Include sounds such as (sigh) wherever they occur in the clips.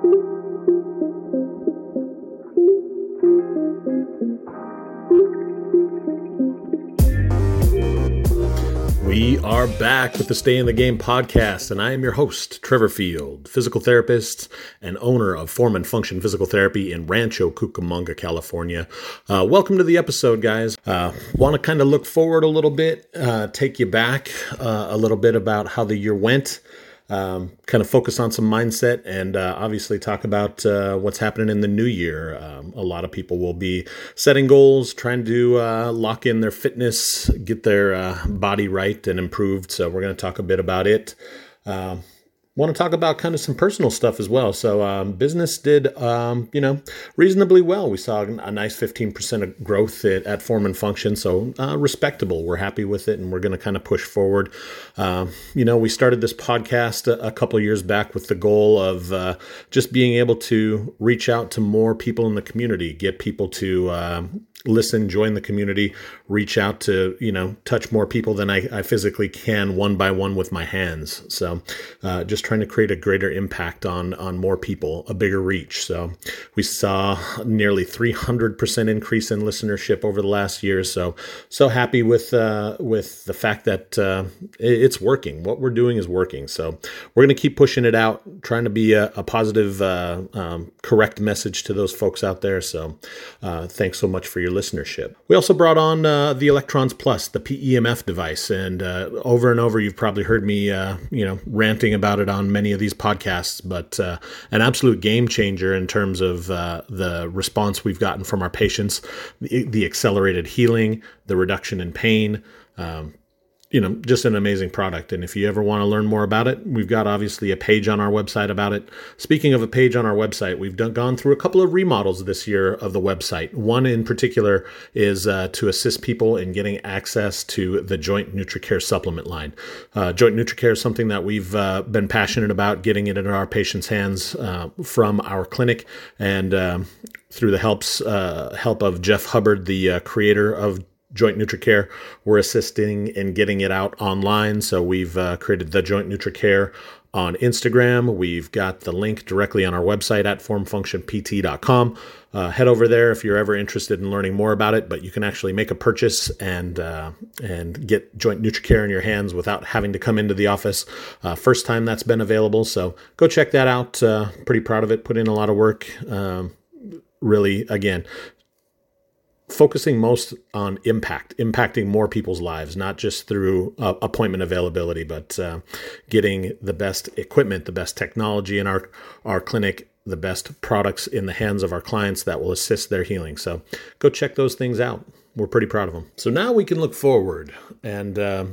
We are back with the Stay in the Game podcast, and I am your host, Trevor Field, physical therapist and owner of Form and Function Physical Therapy in Rancho Cucamonga, California. Uh, welcome to the episode, guys. Uh, Want to kind of look forward a little bit, uh, take you back uh, a little bit about how the year went um, kind of focus on some mindset and uh, obviously talk about uh, what's happening in the new year. Um, a lot of people will be setting goals, trying to uh, lock in their fitness, get their uh, body right and improved. So, we're going to talk a bit about it. Um, want to talk about kind of some personal stuff as well. So um, business did, um, you know, reasonably well. We saw a nice 15% of growth at, at Form and Function. So uh, respectable. We're happy with it and we're going to kind of push forward. Um, you know, we started this podcast a, a couple years back with the goal of uh, just being able to reach out to more people in the community, get people to, uh, listen, join the community, reach out to, you know, touch more people than I, I physically can one by one with my hands. So uh, just trying to create a greater impact on, on more people, a bigger reach. So we saw nearly 300% increase in listenership over the last year. So, so happy with, uh, with the fact that uh, it's working. What we're doing is working. So we're going to keep pushing it out, trying to be a, a positive, uh, um, correct message to those folks out there. So uh, thanks so much for your listenership. We also brought on uh, the Electrons Plus, the PEMF device, and uh, over and over, you've probably heard me, you know, ranting about it on many of these podcasts. But uh, an absolute game changer in terms of uh, the response we've gotten from our patients, the, the accelerated healing, the reduction in pain. Um, you know, just an amazing product. And if you ever want to learn more about it, we've got obviously a page on our website about it. Speaking of a page on our website, we've done, gone through a couple of remodels this year of the website. One in particular is uh, to assist people in getting access to the Joint NutriCare supplement line. Uh, Joint NutriCare is something that we've uh, been passionate about getting it in our patients' hands uh, from our clinic and um, through the helps uh, help of Jeff Hubbard, the uh, creator of Joint NutriCare. We're assisting in getting it out online. So we've uh, created the Joint NutriCare on Instagram. We've got the link directly on our website at formfunctionpt.com. Uh, head over there if you're ever interested in learning more about it. But you can actually make a purchase and uh, and get Joint NutriCare in your hands without having to come into the office. Uh, first time that's been available, so go check that out. Uh, pretty proud of it. Put in a lot of work. Um, really, again, focusing most on impact, impacting more people's lives, not just through uh, appointment availability, but uh, getting the best equipment, the best technology in our our clinic, the best products in the hands of our clients that will assist their healing. So go check those things out. We're pretty proud of them. So now we can look forward and. Uh,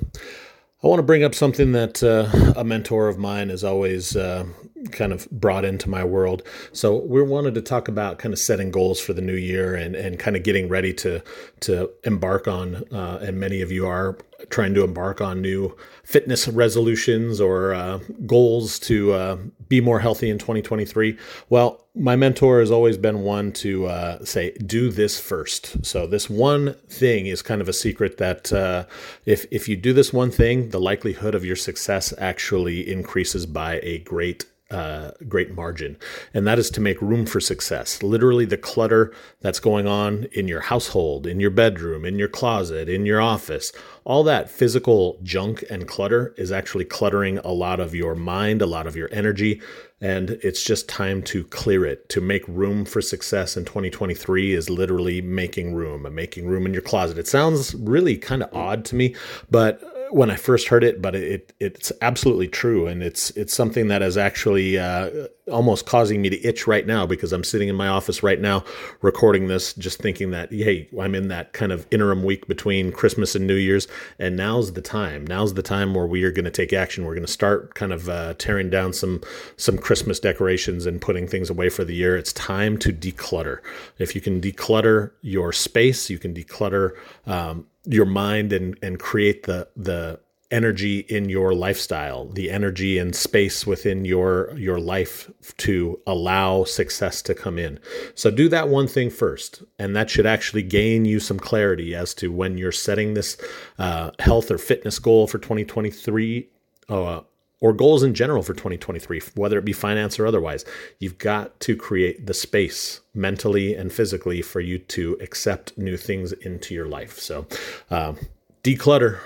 I want to bring up something that uh, a mentor of mine has always uh, kind of brought into my world. So we wanted to talk about kind of setting goals for the new year and, and kind of getting ready to to embark on. Uh, and many of you are trying to embark on new fitness resolutions or uh, goals to uh, be more healthy in 2023? Well, my mentor has always been one to uh, say, do this first. So, this one thing is kind of a secret that uh, if, if you do this one thing, the likelihood of your success actually increases by a great uh, great margin, and that is to make room for success. Literally, the clutter that's going on in your household, in your bedroom, in your closet, in your office, all that physical junk and clutter is actually cluttering a lot of your mind, a lot of your energy, and it's just time to clear it. To make room for success in 2023 is literally making room, making room in your closet. It sounds really kind of odd to me, but when I first heard it, but it it's absolutely true, and it's it's something that is actually uh, almost causing me to itch right now because I'm sitting in my office right now recording this, just thinking that hey, I'm in that kind of interim week between Christmas and New Year's, and now's the time. Now's the time where we are going to take action. We're going to start kind of uh, tearing down some some Christmas decorations and putting things away for the year. It's time to declutter. If you can declutter your space, you can declutter. Um, your mind and and create the the energy in your lifestyle the energy and space within your your life to allow success to come in. So do that one thing first and that should actually gain you some clarity as to when you're setting this uh, health or fitness goal for 2023 uh, or goals in general for 2023, whether it be finance or otherwise. You've got to create the space mentally and physically for you to accept new things into your life. So, um, declutter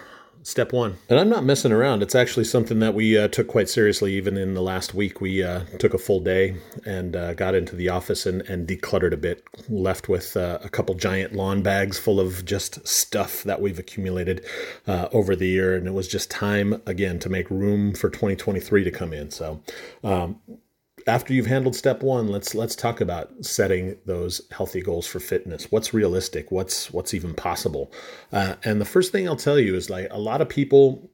step one. And I'm not messing around. It's actually something that we uh, took quite seriously. Even in the last week, we uh, took a full day and uh, got into the office and, and decluttered a bit. Left with uh, a couple giant lawn bags full of just stuff that we've accumulated uh, over the year, and it was just time again to make room for 2023 to come in. So. Um, after you've handled step one let's let's talk about setting those healthy goals for fitness. What's realistic? What's what's even possible? Uh, and the first thing i'll tell you is like a lot of people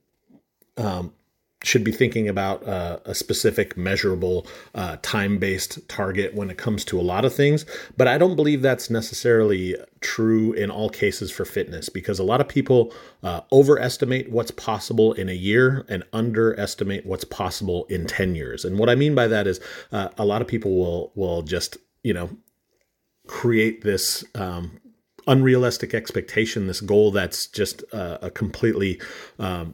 um, should be thinking about uh, a specific measurable uh, time-based target when it comes to a lot of things but i don't believe that's necessarily true in all cases for fitness because a lot of people uh, overestimate what's possible in a year and underestimate what's possible in 10 years. And what i mean by that is uh, a lot of people will will just you know create this um, unrealistic expectation this goal that's just uh, a completely um,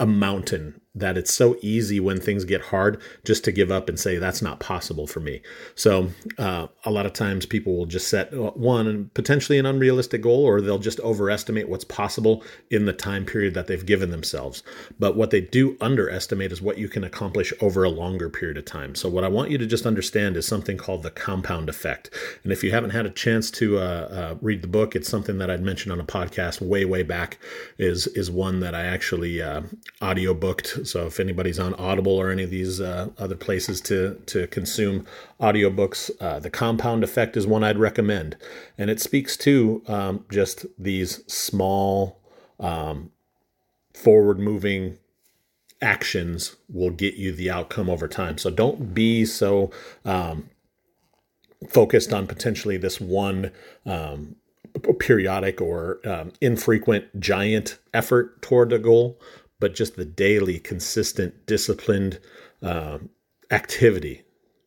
a mountain that it's so easy when things get hard just to give up and say that's not possible for me. So uh, a lot of times people will just set uh, one potentially an unrealistic goal, or they'll just overestimate what's possible in the time period that they've given themselves. But what they do underestimate is what you can accomplish over a longer period of time. So what I want you to just understand is something called the compound effect. And if you haven't had a chance to uh, uh, read the book, it's something that I'd mentioned on a podcast way way back. is is one that I actually uh, audio booked so if anybody's on Audible or any of these uh, other places to to consume audiobooks, uh, the Compound Effect is one I'd recommend, and it speaks to um, just these small, um, forward-moving actions will get you the outcome over time. So don't be so um, focused on potentially this one um, periodic or um, infrequent giant effort toward a goal, but just the daily, consistent, disciplined uh, activity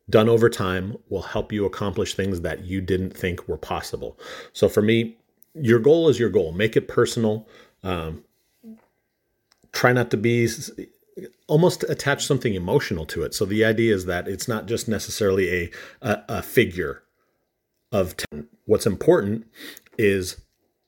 done over time will help you accomplish things that you didn't think were possible. So for me, your goal is your goal. Make it personal. Um, try not to be almost attach something emotional to it. So the idea is that it's not just necessarily a a, a figure of 10. What's important is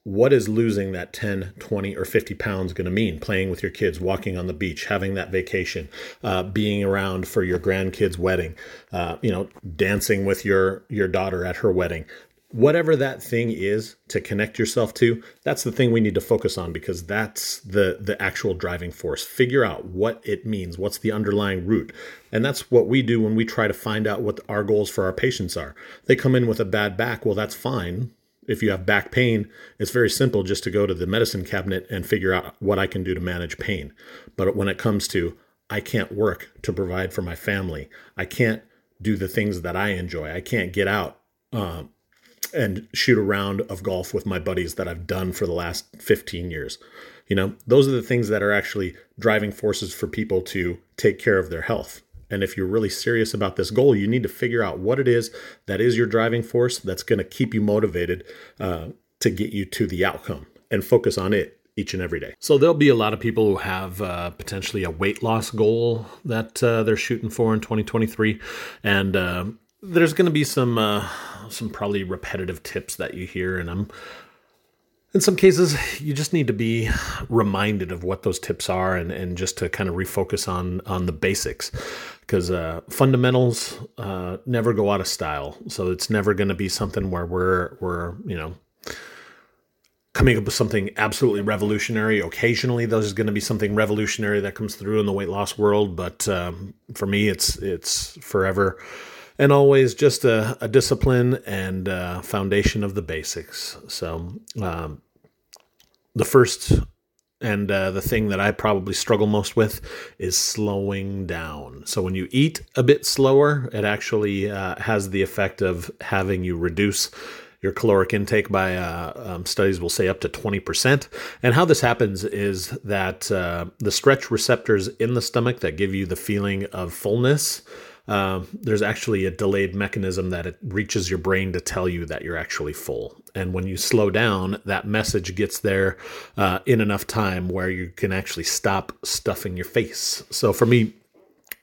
what is losing that 10 20 or 50 pounds going to mean? Playing with your kids walking on the beach having that vacation uh, being around for your grandkids wedding uh, you know dancing with your your daughter at her wedding. Whatever that thing is to connect yourself to that's the thing we need to focus on because that's the the actual driving force. Figure out what it means what's the underlying root. And that's what we do when we try to find out what our goals for our patients are. They come in with a bad back well that's fine if you have back pain, it's very simple just to go to the medicine cabinet and figure out what I can do to manage pain. But when it comes to, I can't work to provide for my family, I can't do the things that I enjoy, I can't get out uh, and shoot a round of golf with my buddies that I've done for the last 15 years. You know, those are the things that are actually driving forces for people to take care of their health. And if you're really serious about this goal, you need to figure out what it is that is your driving force that's going to keep you motivated uh, to get you to the outcome and focus on it each and every day. So there'll be a lot of people who have uh, potentially a weight loss goal that uh, they're shooting for in 2023, and uh, there's going to be some uh, some probably repetitive tips that you hear, and I'm in some cases you just need to be reminded of what those tips are and, and just to kind of refocus on on the basics because uh, fundamentals uh, never go out of style so it's never going to be something where we're we're you know coming up with something absolutely revolutionary occasionally there's going to be something revolutionary that comes through in the weight loss world but um, for me it's it's forever and always just a, a discipline and a foundation of the basics. So, um, the first and uh, the thing that I probably struggle most with is slowing down. So, when you eat a bit slower, it actually uh, has the effect of having you reduce your caloric intake by uh, um, studies will say up to 20%. And how this happens is that uh, the stretch receptors in the stomach that give you the feeling of fullness um, there's actually a delayed mechanism that it reaches your brain to tell you that you're actually full. And when you slow down, that message gets there uh, in enough time where you can actually stop stuffing your face. So for me,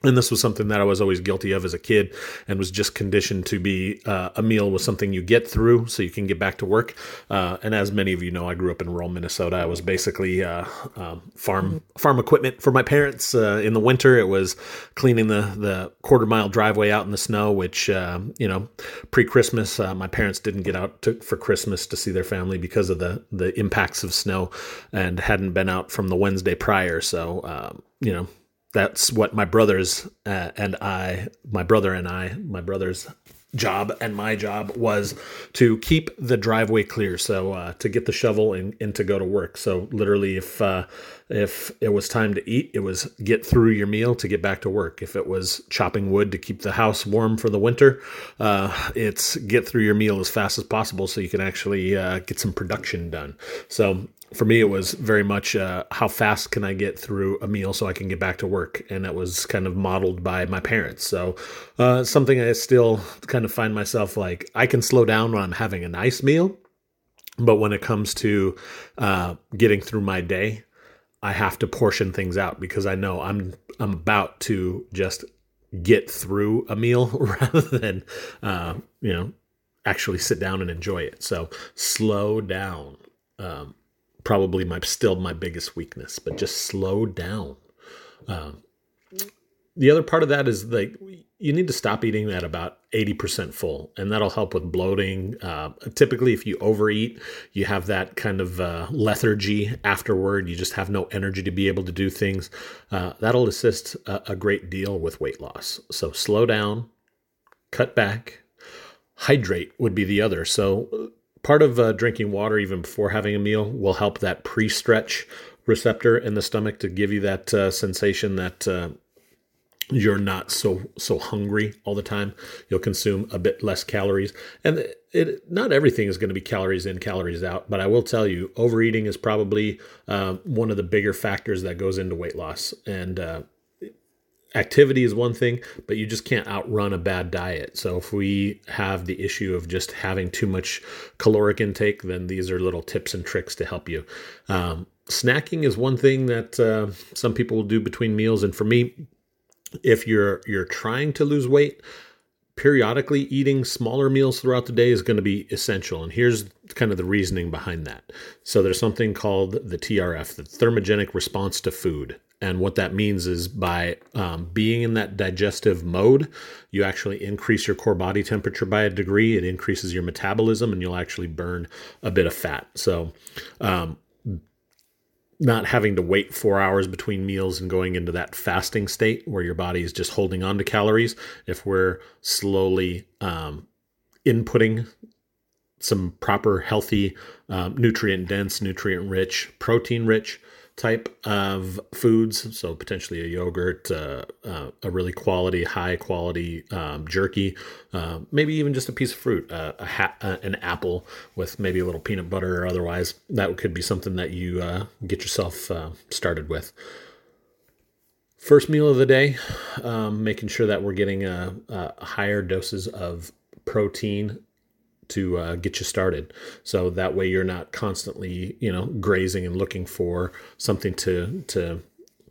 and this was something that I was always guilty of as a kid and was just conditioned to be uh, a meal was something you get through so you can get back to work. Uh, and as many of you know, I grew up in rural Minnesota. I was basically uh, um, farm farm equipment for my parents. Uh, in the winter, it was cleaning the, the quarter mile driveway out in the snow, which, uh, you know, pre Christmas, uh, my parents didn't get out to, for Christmas to see their family because of the, the impacts of snow and hadn't been out from the Wednesday prior. So, um, you know, that's what my brothers uh, and I, my brother and I, my brother's job and my job was to keep the driveway clear. So uh, to get the shovel and, and to go to work. So literally, if uh, if it was time to eat, it was get through your meal to get back to work. If it was chopping wood to keep the house warm for the winter, uh, it's get through your meal as fast as possible so you can actually uh, get some production done. So for me, it was very much uh, how fast can I get through a meal so I can get back to work, and that was kind of modeled by my parents. So uh, something I still kind of find myself like I can slow down when I'm having a nice meal, but when it comes to uh, getting through my day, I have to portion things out because I know I'm I'm about to just get through a meal (laughs) rather than uh, you know actually sit down and enjoy it. So slow down. Um, probably my still my biggest weakness, but just slow down. Um, the other part of that is like you need to stop eating at about 80% full and that'll help with bloating. Uh, typically if you overeat you have that kind of uh, lethargy afterward. You just have no energy to be able to do things. Uh, that'll assist a, a great deal with weight loss. So slow down cut back hydrate would be the other. So part of uh, drinking water even before having a meal will help that pre-stretch receptor in the stomach to give you that uh, sensation that uh, you're not so so hungry all the time. You'll consume a bit less calories, and it not everything is going to be calories in, calories out. But I will tell you, overeating is probably uh, one of the bigger factors that goes into weight loss, and uh, activity is one thing, but you just can't outrun a bad diet. So if we have the issue of just having too much caloric intake, then these are little tips and tricks to help you. Um, snacking is one thing that uh, some people will do between meals, and for me, if you're you're trying to lose weight. Periodically eating smaller meals throughout the day is going to be essential. And here's kind of the reasoning behind that. So, there's something called the TRF, the thermogenic response to food. And what that means is by um, being in that digestive mode, you actually increase your core body temperature by a degree. It increases your metabolism, and you'll actually burn a bit of fat. So, um, not having to wait four hours between meals and going into that fasting state where your body is just holding on to calories. If we're slowly um, inputting some proper, healthy, um, nutrient dense, nutrient rich, protein rich type of foods. So potentially a yogurt, uh, uh, a really quality, high quality um, jerky, uh, maybe even just a piece of fruit, uh, a ha- uh, an apple with maybe a little peanut butter or otherwise. That could be something that you uh, get yourself started with. First meal of the day, um, making sure that we're getting a higher doses of protein to uh, get you started. So that way you're not constantly, you know, grazing and looking for something to to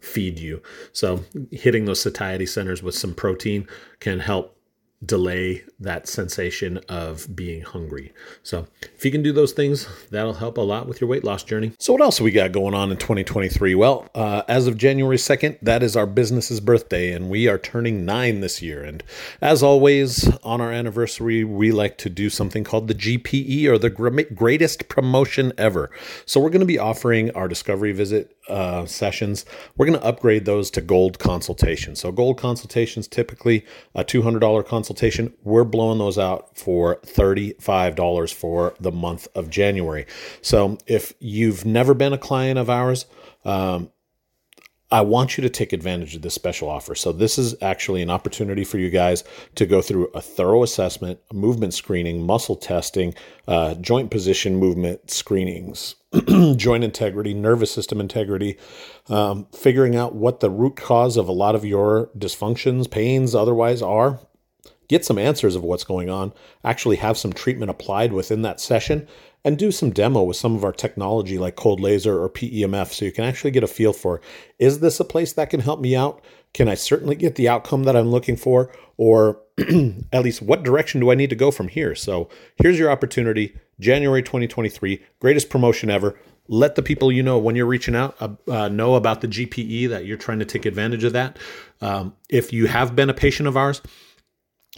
feed you. So hitting those satiety centers with some protein can help delay that sensation of being hungry. So, if you can do those things, that'll help a lot with your weight loss journey. So, what else we got going on in 2023? Well, uh, as of January 2nd, that is our business's birthday, and we are turning nine this year. And as always, on our anniversary, we like to do something called the GPE or the greatest promotion ever. So, we're going to be offering our discovery visit uh, sessions, we're going to upgrade those to gold consultations. So, gold consultations typically a $200 consultation. We're blowing those out for $35 for the month of January. So, if you've never been a client of ours, um, I want you to take advantage of this special offer. So, this is actually an opportunity for you guys to go through a thorough assessment, movement screening, muscle testing, uh, joint position movement screenings, (clears throat) joint integrity, nervous system integrity, um, figuring out what the root cause of a lot of your dysfunctions, pains, otherwise are, get some answers of what's going on, actually have some treatment applied within that session, and do some demo with some of our technology like cold laser or PEMF so you can actually get a feel for is this a place that can help me out? Can I certainly get the outcome that I'm looking for? Or (clears throat) at least what direction do I need to go from here? So here's your opportunity January 2023, greatest promotion ever. Let the people you know when you're reaching out uh, uh, know about the GPE that you're trying to take advantage of that. Um, if you have been a patient of ours,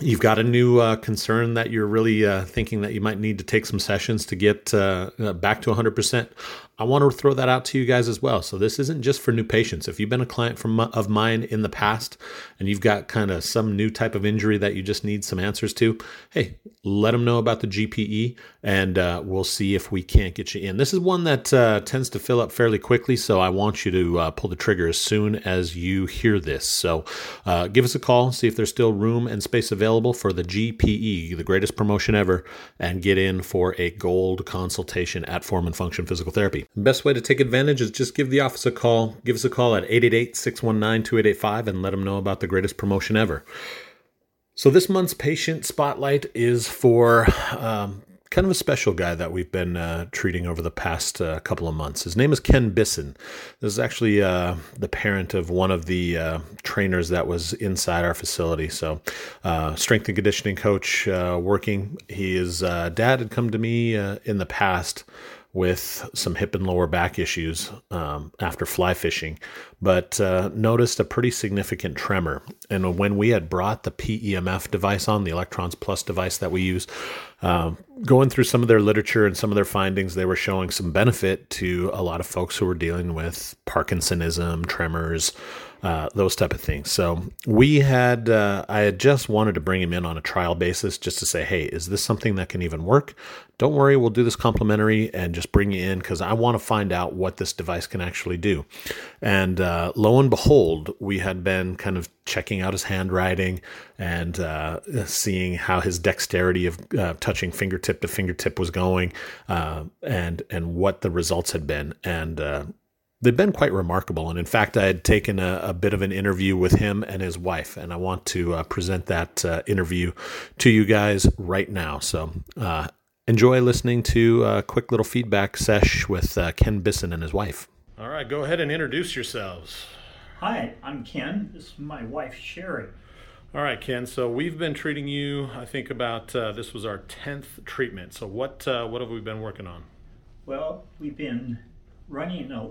you've got a new uh, concern that you're really uh, thinking that you might need to take some sessions to get uh, uh back to 100%, I want to throw that out to you guys as well. So this isn't just for new patients. If you've been a client from of mine in the past and you've got kind of some new type of injury that you just need some answers to, hey, let them know about the GPE and uh, we'll see if we can't get you in. This is one that uh, tends to fill up fairly quickly, so I want you to pull the trigger as soon as you hear this. So give us a call, see if there's still room and space available for the GPE, the greatest promotion ever, and get in for a gold consultation at Form and Function Physical Therapy. Best way to take advantage is just give the office a call. Give us a call at 888 619 2885 and let them know about the greatest promotion ever. So, this month's patient spotlight is for um, kind of a special guy that we've been uh, treating over the past uh, couple of months. His name is Ken Bisson. This is actually uh, the parent of one of the uh, trainers that was inside our facility. So, uh, strength and conditioning coach uh, working. His dad had come to me in the past with some hip and lower back issues um, after fly fishing, but uh, noticed a pretty significant tremor. And when we had brought the PEMF device on, the Electrons Plus device that we use, uh, going through some of their literature and some of their findings, they were showing some benefit to a lot of folks who were dealing with Parkinsonism, tremors, uh, those type of things. So we had, uh, I had just wanted to bring him in on a trial basis just to say, hey, is this something that can even work? Don't worry, we'll do this complimentary and just bring you in because I want to find out what this device can actually do. And uh, lo and behold, we had been kind of checking out his handwriting and uh, seeing how his dexterity of uh, touching fingertip to fingertip was going, uh, and and what the results had been. And they've been quite remarkable. And in fact, I had taken a, a, bit of an interview with him and his wife, and I want to uh, present that uh, interview to you guys right now. So uh, enjoy listening to a quick little feedback sesh with uh, Ken Bisson and his wife. All right, go ahead and introduce yourselves. Hi, I'm Ken. This is my wife, Sherry. All right, Ken. So we've been treating you. I think about uh, this was our tenth treatment. So what uh, what have we been working on? Well, we've been running a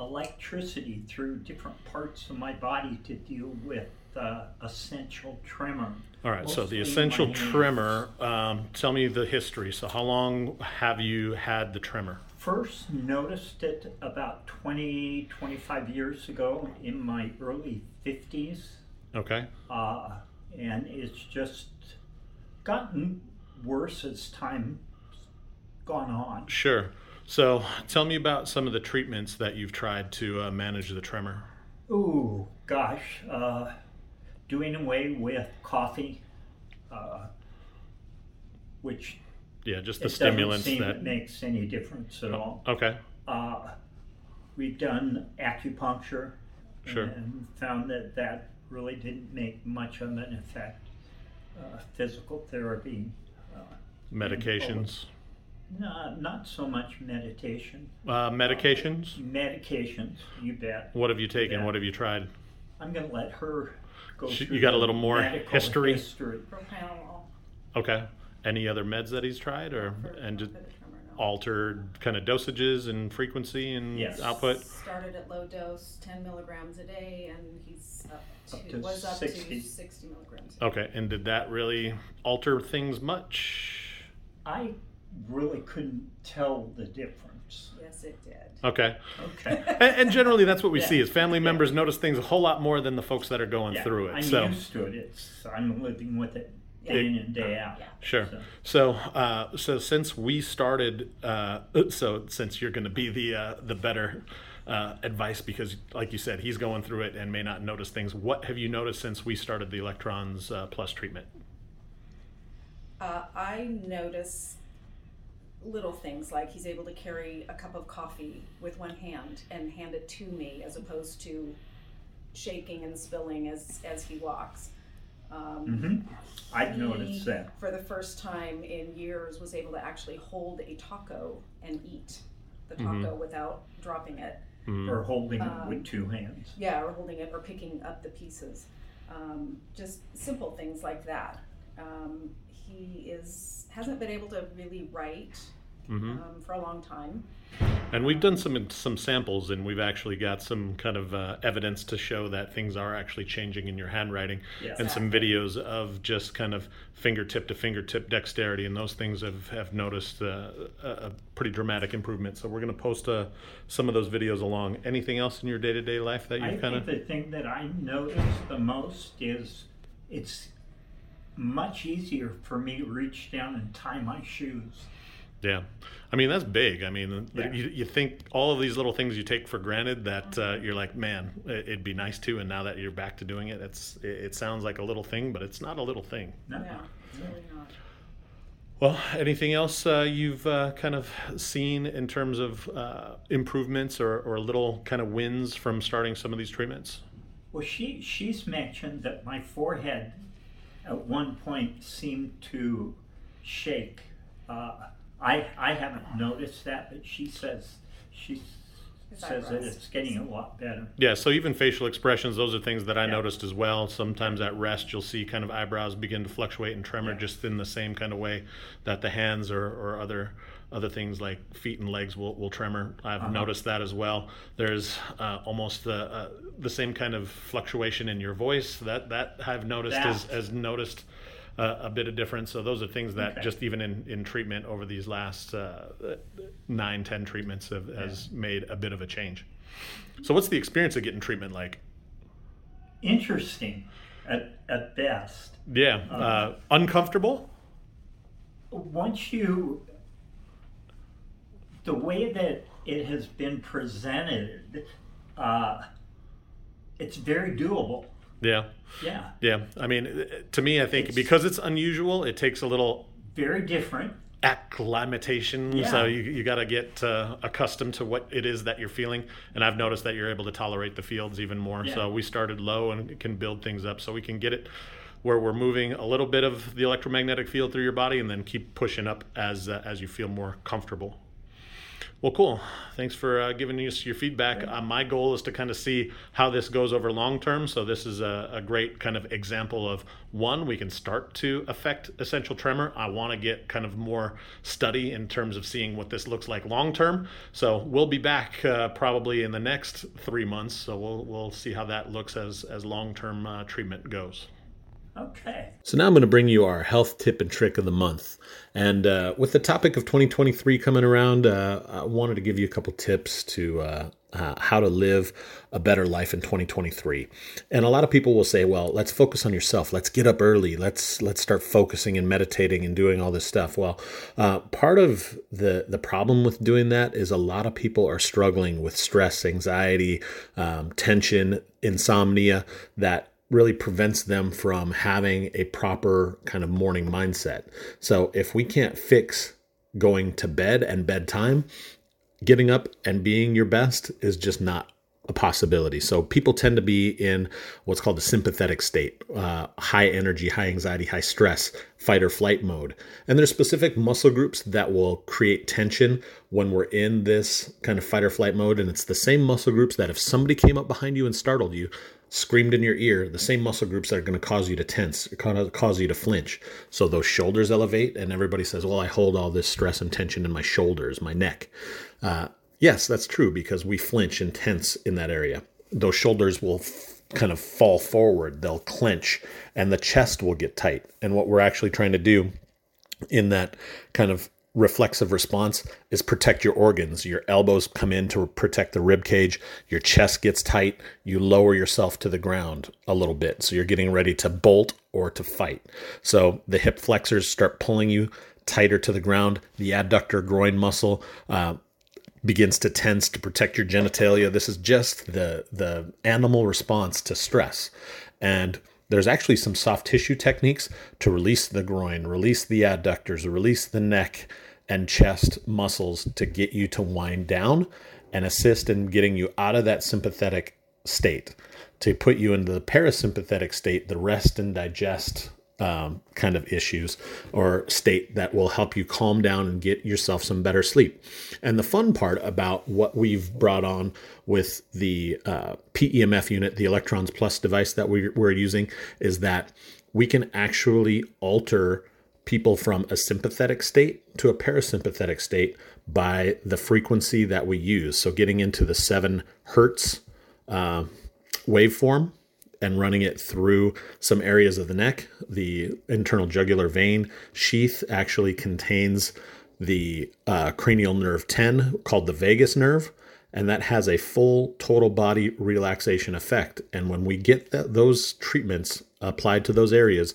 electricity through different parts of my body to deal with uh, essential tremor. All right, so the essential tremor, um, tell me the history. So, how long have you had the tremor? First noticed it about 20, 25 years ago in my early 50s. Okay. Uh, and it's just gotten worse as time gone on. Sure. So, tell me about some of the treatments that you've tried to uh, manage the tremor. Ooh, gosh, uh, doing away with coffee, uh, which yeah, just the stimulants seem that makes any difference at all. Okay. Uh, we've done acupuncture, sure. and found that that really didn't make much of an effect. Uh, physical therapy, uh, medications. No, not so much meditation. Uh, medications? Medications, you bet. What have you taken? What have you tried? I'm going to let her go she, through. You got a little more history. history. Okay. Any other meds that he's tried, or and just altered kind of dosages and frequency and yes. output? Started at low dose, 10 milligrams a day, and he's up to, up to was up 60. to 60 milligrams. Okay, and did that really alter things much? I really couldn't tell the difference. Yes, it did. Okay. Okay. and, and generally, that's what we yeah. see is family members yeah. notice things a whole lot more than the folks that are going yeah. through it. I'm so. used to it. It's I'm living with it day in and day out. Sure. So, so, uh, so since we started, uh, (laughs) so since you're going to be the uh, the better uh, advice because, like you said, he's going through it and may not notice things. What have you noticed since we started the Electrons uh, Plus treatment? Uh, I notice little things like he's able to carry a cup of coffee with one hand and hand it to me as opposed to shaking and spilling as as he walks. hmm I've he, noticed that. for the first time in years, was able to actually hold a taco and eat the taco without dropping it. Or holding it Um, with two hands. Yeah, or holding it or picking up the pieces. Um, just simple things like that. Um, he is hasn't been able to really write um, for a long time. And we've done some some samples, and we've actually got some kind of uh, evidence to show that things are actually changing in your handwriting, Yeah. and some videos of just kind of fingertip to fingertip dexterity, and those things have have noticed uh, a, a pretty dramatic improvement. So we're going to post uh, some of those videos along. Anything else in your day to day life that I you've kind think of the thing that I notice the most is it's much easier for me to reach down and tie my shoes. Yeah, I mean that's big. I mean, Yeah. you, you think all of these little things you take for granted that uh, you're like, man, it- it'd be nice to, and now that you're back to doing it, it's it, it sounds like a little thing, but it's not a little thing. No. No, it's really not. Well, anything else uh, you've uh, kind of seen in terms of uh, improvements or, or little kind of wins from starting some of these treatments? Well, she she's mentioned that my forehead at one point seemed to shake. Uh, I I haven't noticed that, but she says she His says that eyebrows. it's getting a lot better. Yeah, so even facial expressions, those are things that I Yeah. noticed as well. Sometimes at rest, you'll see kind of eyebrows begin to fluctuate and tremor Yeah. just in the same kind of way that the hands or, or other other things like feet and legs will, will tremor. I've Uh-huh. noticed that as well. There's uh, almost the uh, the same kind of fluctuation in your voice that that I've noticed as, That. as noticed uh, a bit of difference. So those are things that Okay. just even in, in treatment over these last uh, nine ten treatments have, has made a bit of a change. So what's the experience of getting treatment like? Interesting, at at best. Yeah, Uh-huh. uh, uncomfortable. once you the way that it has been presented uh, it's very doable Yeah, yeah yeah. I mean, to me, I think It's- because it's unusual, it takes a little very different acclimatation. Yeah. So you you got to get uh, accustomed to what it is that you're feeling. And I've noticed that you're able to tolerate the fields even more. Yeah. So we started low and can build things up, so we can get it where we're moving a little bit of the electromagnetic field through your body, and then keep pushing up as uh, as you feel more comfortable. Well, cool. Thanks for uh, giving us your feedback. Uh, my goal is to kind of see how this goes over long term. So this is a, a great kind of example of one we can start to affect essential tremor. I want to get kind of more study in terms of seeing what this looks like long term. So we'll be back uh, probably in the next three months. So we'll we'll see how that looks as as long term uh, treatment goes. Okay So now I'm going to bring you our health tip and trick of the month. And uh, with the topic of 2023 coming around, uh, I wanted to give you a couple tips to uh, uh, how to live a better life in 2023. And a lot of people will say, "Well, let's focus on yourself. Let's get up early. Let's let's start focusing and meditating and doing all this stuff." Well, uh, part of the the problem with doing that is a lot of people are struggling with stress, anxiety, um, tension, insomnia that really prevents them from having a proper kind of morning mindset. So if we can't fix going to bed and bedtime, getting up and being your best is just not a possibility. So people tend to be in what's called a sympathetic state, uh, high energy, high anxiety, high stress, fight or flight mode. And there's specific muscle groups that will create tension when we're in this kind of fight or flight mode. And it's the same muscle groups that if somebody came up behind you and startled you, screamed in your ear, the same muscle groups that are going to cause you to tense, cause cause you to flinch. So those shoulders elevate, and everybody says, Well, I hold all this stress and tension in my shoulders, my neck. Uh, yes, that's true because we flinch and tense in that area. Those shoulders will f- kind of fall forward, they'll clench, and the chest will get tight. And what we're actually trying to do in that kind of reflexive response is protect your organs. Your elbows come in to protect the rib cage, your chest gets tight, you lower yourself to the ground a little bit. So you're getting ready to bolt or to fight. So the hip flexors start pulling you tighter to the ground. The adductor groin muscle uh, begins to tense to protect your genitalia. This is just the the animal response to stress. And there's actually some soft tissue techniques to release the groin, release the adductors, release the neck and chest muscles to get you to wind down and assist in getting you out of that sympathetic state. to put you into the parasympathetic state, the rest and digest um, kind of issues or state that will help you calm down and get yourself some better sleep. And the fun part about what we've brought on with the uh, PEMF unit, the Electrons Plus device that we, we're using, is that we can actually alter people from a sympathetic state to a parasympathetic state by the frequency that we use. So, getting into the seven hertz uh, waveform and running it through some areas of the neck. The internal jugular vein sheath actually contains the uh, cranial nerve 10 called the vagus nerve and that has a full total body relaxation effect and when we get that, those treatments applied to those areas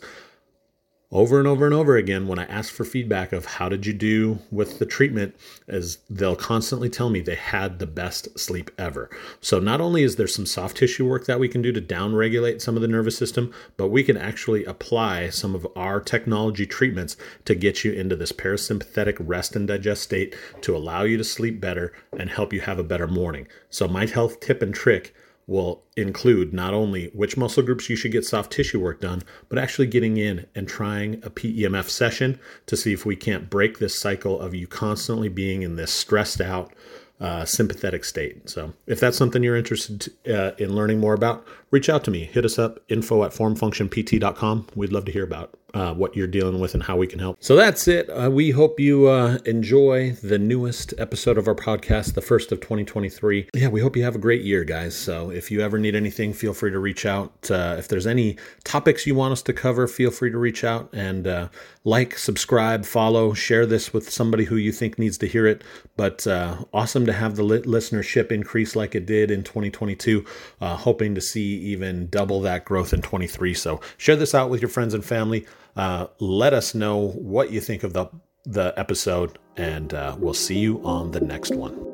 over and over and over again when I ask for feedback of how did you do with the treatment, as they'll constantly tell me they had the best sleep ever. So not only is there some soft tissue work that we can do to downregulate some of the nervous system, but we can actually apply some of our technology treatments to get you into this parasympathetic rest and digest state to allow you to sleep better and help you have a better morning. So my health tip and trick will include not only which muscle groups you should get soft tissue work done, but actually getting in and trying a PEMF session to see if we can't break this cycle of you constantly being in this stressed out, uh, sympathetic state. So, if that's something you're interested uh, in learning more about, reach out to me. Hit us up info at formfunctionpt.com. We'd love to hear about uh, what you're dealing with and how we can help. So that's it. Uh, we hope you uh, enjoy the newest episode of our podcast, the first of 2023. Yeah, we hope you have a great year, guys. So if you ever need anything, feel free to reach out. Uh, if there's any topics you want us to cover, feel free to reach out and uh, like, subscribe, follow, share this with somebody who you think needs to hear it. But uh, awesome to have the listenership increase like it did in 2022. hoping to see even double that growth in 23. So share this out with your friends and family. Uh, let us know what you think of the the episode, and uh, we'll see you on the next one.